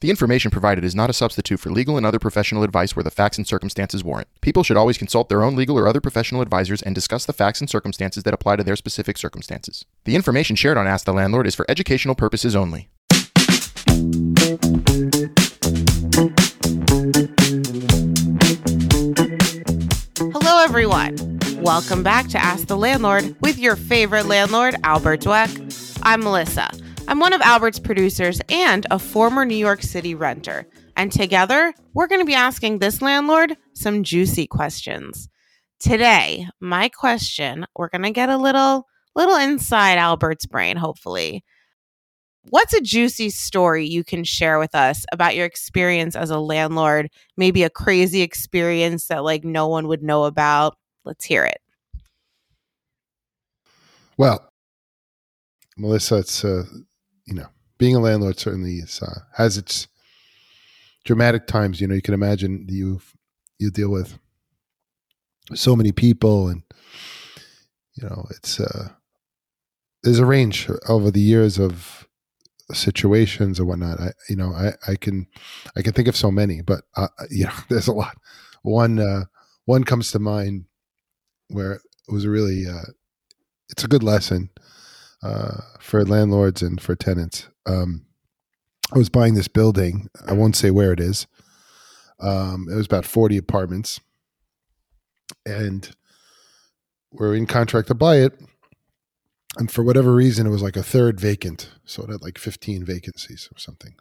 The information provided is not a substitute for legal and other professional advice where the facts and circumstances warrant. People should always consult their own legal or other professional advisors and discuss the facts and circumstances that apply to their specific circumstances. The information shared on Ask the Landlord is for educational purposes only. Hello, everyone. Welcome back to Ask the Landlord with your favorite landlord, Albert Dweck. I'm Melissa. I'm one of Albert's producers and a former New York City renter. And together, we're going to be asking this landlord some juicy questions. Today, my question, we're going to get a little little inside Albert's brain hopefully. What's a juicy story you can share with us about your experience as a landlord? Maybe a crazy experience that like no one would know about. Let's hear it. Well, Melissa, it's uh, you know, being a landlord certainly is, uh, has its dramatic times. You know, you can imagine you you deal with so many people, and you know, it's uh, there's a range over the years of situations or whatnot. I you know, I I can I can think of so many, but uh, you know, there's a lot. One uh, one comes to mind where it was a really uh, it's a good lesson uh, for landlords and for tenants. Um, I was buying this building. I won't say where it is. Um, it was about 40 apartments. And we're in contract to buy it. And for whatever reason, it was like a third vacant. So it had like 15 vacancies or something,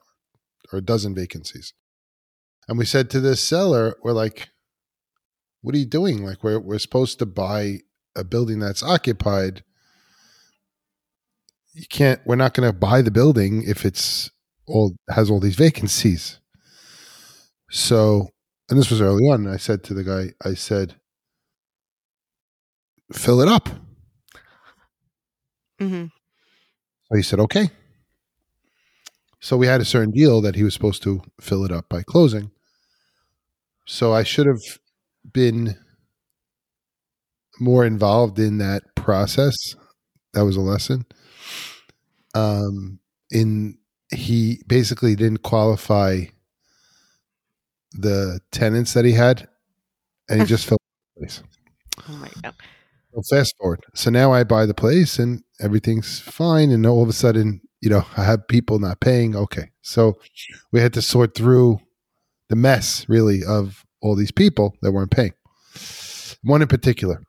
or a dozen vacancies. And we said to this seller, we're like, what are you doing? Like, we're, we're supposed to buy a building that's occupied you can't we're not going to buy the building if it's all has all these vacancies. So and this was early on i said to the guy i said fill it up. Mm-hmm. so he said okay. So we had a certain deal that he was supposed to fill it up by closing. So i should have been more involved in that process. That was a lesson um, in he basically didn't qualify the tenants that he had, and he just the place. Oh my god. So fast forward. So now I buy the place and everything's fine, and all of a sudden, you know, I have people not paying. Okay, so we had to sort through the mess, really, of all these people that weren't paying. One in particular.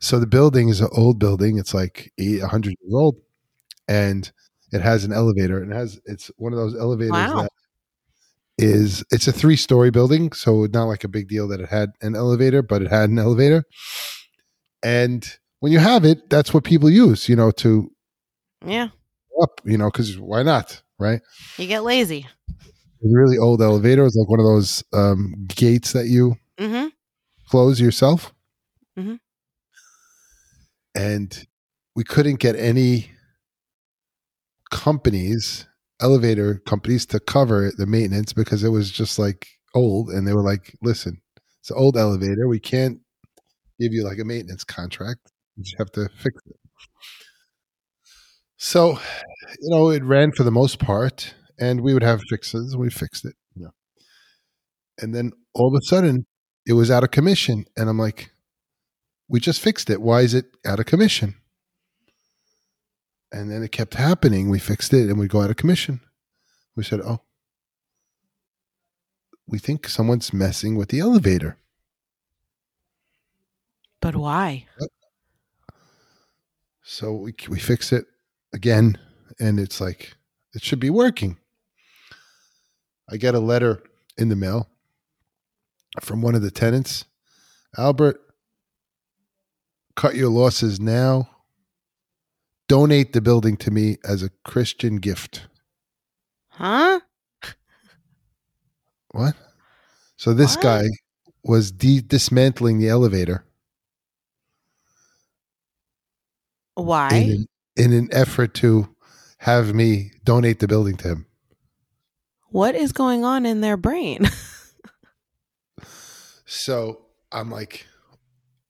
So the building is an old building. It's like 100 years old and it has an elevator and it has it's one of those elevators Wow. that is it's a three story building so not like a big deal that it had an elevator but it had an elevator and when you have it that's what people use you know to Yeah. up you know because why not right You get lazy. a really old elevator is like one of those um, gates that you Mm-hmm. close yourself Mhm. and we couldn't get any companies elevator companies to cover the maintenance because it was just like old and they were like listen it's an old elevator. We can't give you like a maintenance contract. You have to fix it. So you know it ran for the most part and we would have fixes. And we fixed it know. And then all of a sudden it was out of commission and i'm like we just fixed it. Why is it out of commission and then it kept happening. We fixed it and we go out of commission. We said oh. We think someone's messing with the elevator. But why? so we we fix it again and it's like it should be working. I get a letter in the mail from one of the tenants. Albert cut your losses now donate the building to me as a christian gift Huh? what so this What? guy was de- dismantling the elevator in Why? an, in an effort to have me donate the building to him What is going on in their brain? So I'm like,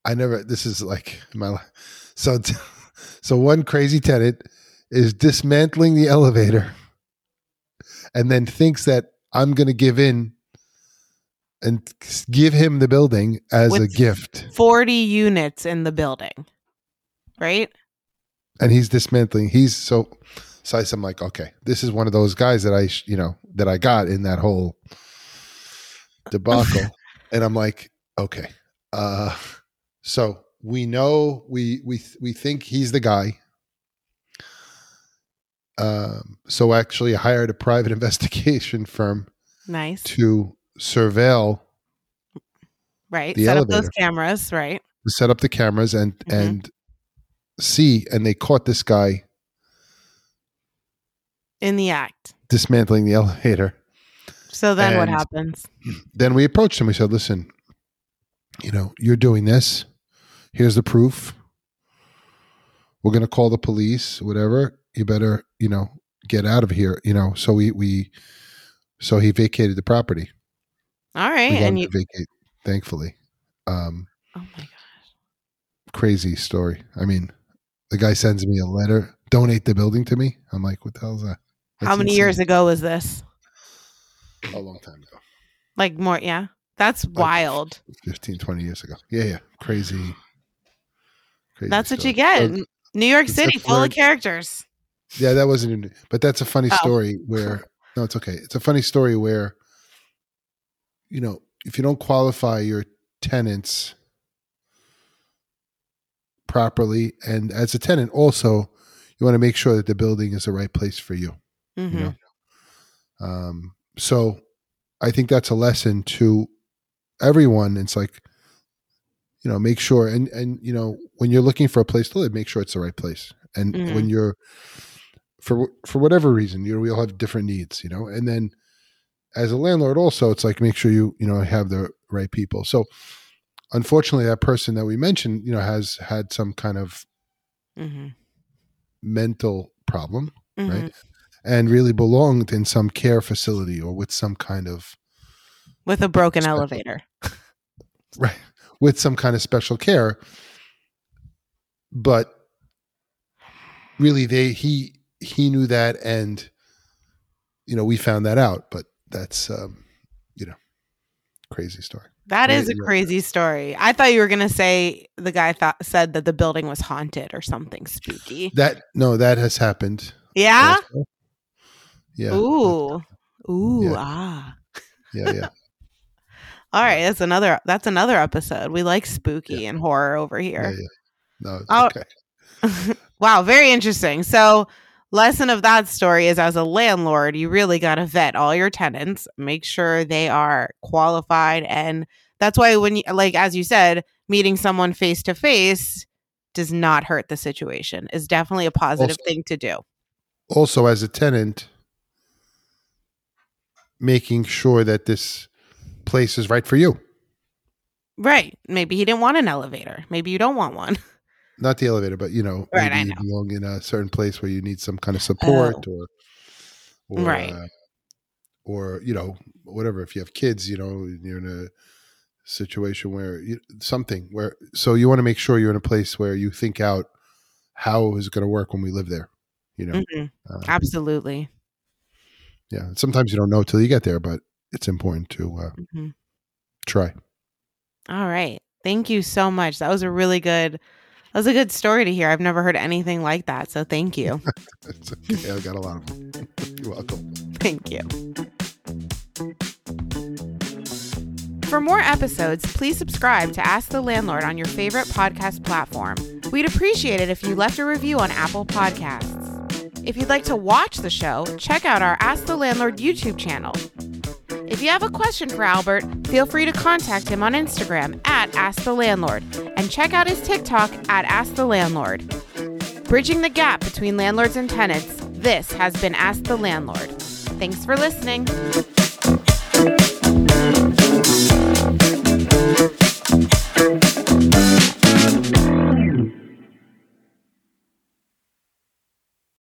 I never. This is like my. li- So, so one crazy tenant is dismantling the elevator, and then thinks that I'm going to give in and give him the building as a gift. 40 units in the building. Right? And he's dismantling. He's so, so I'm like, okay, this is one of those guys that I, you know, that I got in that whole debacle. and I'm like, okay. Uh, so we know, we, we, we think he's the guy. Um, so actually I hired a private investigation firm Nice. to surveil Right. Set up those cameras, right? to set up the cameras and Mhm. and see and they caught this guy In the act. dismantling the elevator So then what happens? then we approached him we said listen you know you're doing this here's the proof we're going to call the police whatever you better you know get out of here you know so we we so he vacated the property All right. And you vacate thankfully um Oh my god. crazy story i mean the guy sends me a letter donate the building to me i'm like what the hell is that How many insane. years ago was this? a long time ago Like more yeah. That's wild. 15 20 years ago yeah yeah crazy crazy That's what you get. So, New York City full of characters. yeah that wasn't but that's a funny Oh. story where no it's okay it's a funny story where you know if you don't qualify your tenants properly and as a tenant also you want to make sure that the building is the right place for you Mhm. you know um so i think that's a lesson to everyone it's like you know make sure and and you know when you're looking for a place to live make sure it's the right place and Mhm. when you're for for whatever reason you know we all have different needs you know and then as a landlord also it's like make sure you you know have the right people so unfortunately that person that we mentioned you know has had some kind of Mhm. mental problem Mhm. right and really belonged in some care facility or with some kind of With a broken elevator. right with some kind of special care but really they he he knew that and you know we found that out but that's um you know crazy story That is a crazy story. I thought you were gonna say the guy thought said that the building was haunted or something spooky. that no that has happened Yeah. also. yeah Ooh. Ooh. Yeah. Ah. yeah yeah All right. That's another. That's another episode. We like spooky and horror over here. yeah. no Oh. okay wow. Very interesting. So. Lesson of that story is as a landlord, you really got to vet all your tenants, make sure they are qualified. And that's why, when you, like, as you said, meeting someone face to face does not hurt the situation, is definitely a positive Also- thing to do. also as a tenant making sure that this place is right for you Right. Maybe he didn't want an elevator. Maybe you don't want one. not the elevator but you know Right, maybe I you know. belong in a certain place where you need some kind of support or or Right. uh, or you know whatever if you have kids you know you're in a situation where you, something where so you want to make sure you're in a place where you think out how is it going to work when we live there you know Mhm. uh, Absolutely. yeah sometimes you don't know till you get there but it's important to uh, hmm try All right. Thank you so much. That was a really good that was a good story to hear. I've never heard anything like that. So thank you. It's okay. I got a lot of them. You're welcome. thank you. For more episodes, please subscribe to Ask the Landlord on your favorite podcast platform. We'd appreciate it if you left a review on Apple Podcasts. If you'd like to watch the show, check out our Ask the Landlord YouTube channel. If you have a question for Albert, feel free to contact him on Instagram at Ask the Landlord and check out his TikTok at Ask the Landlord. Bridging the gap between landlords and tenants, this has been Ask the Landlord. Thanks for listening.